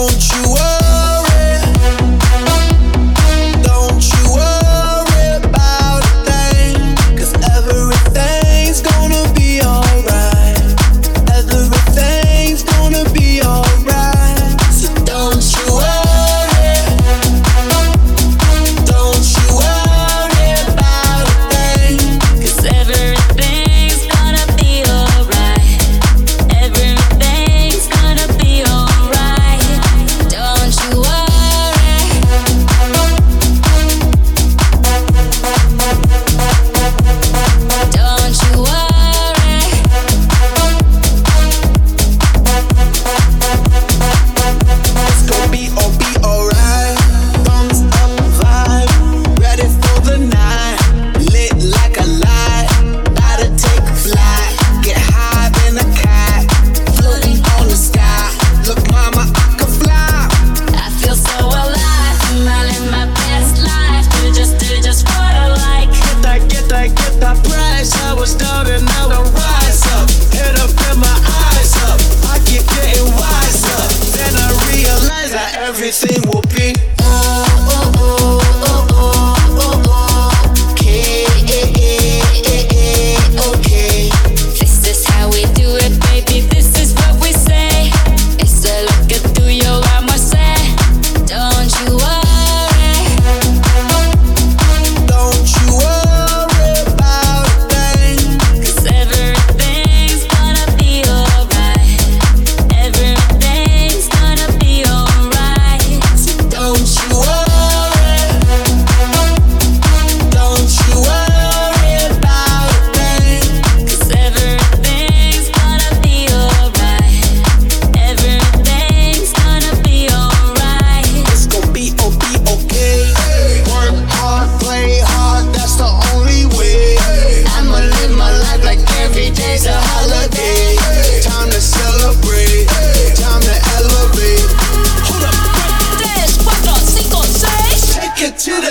don't you to the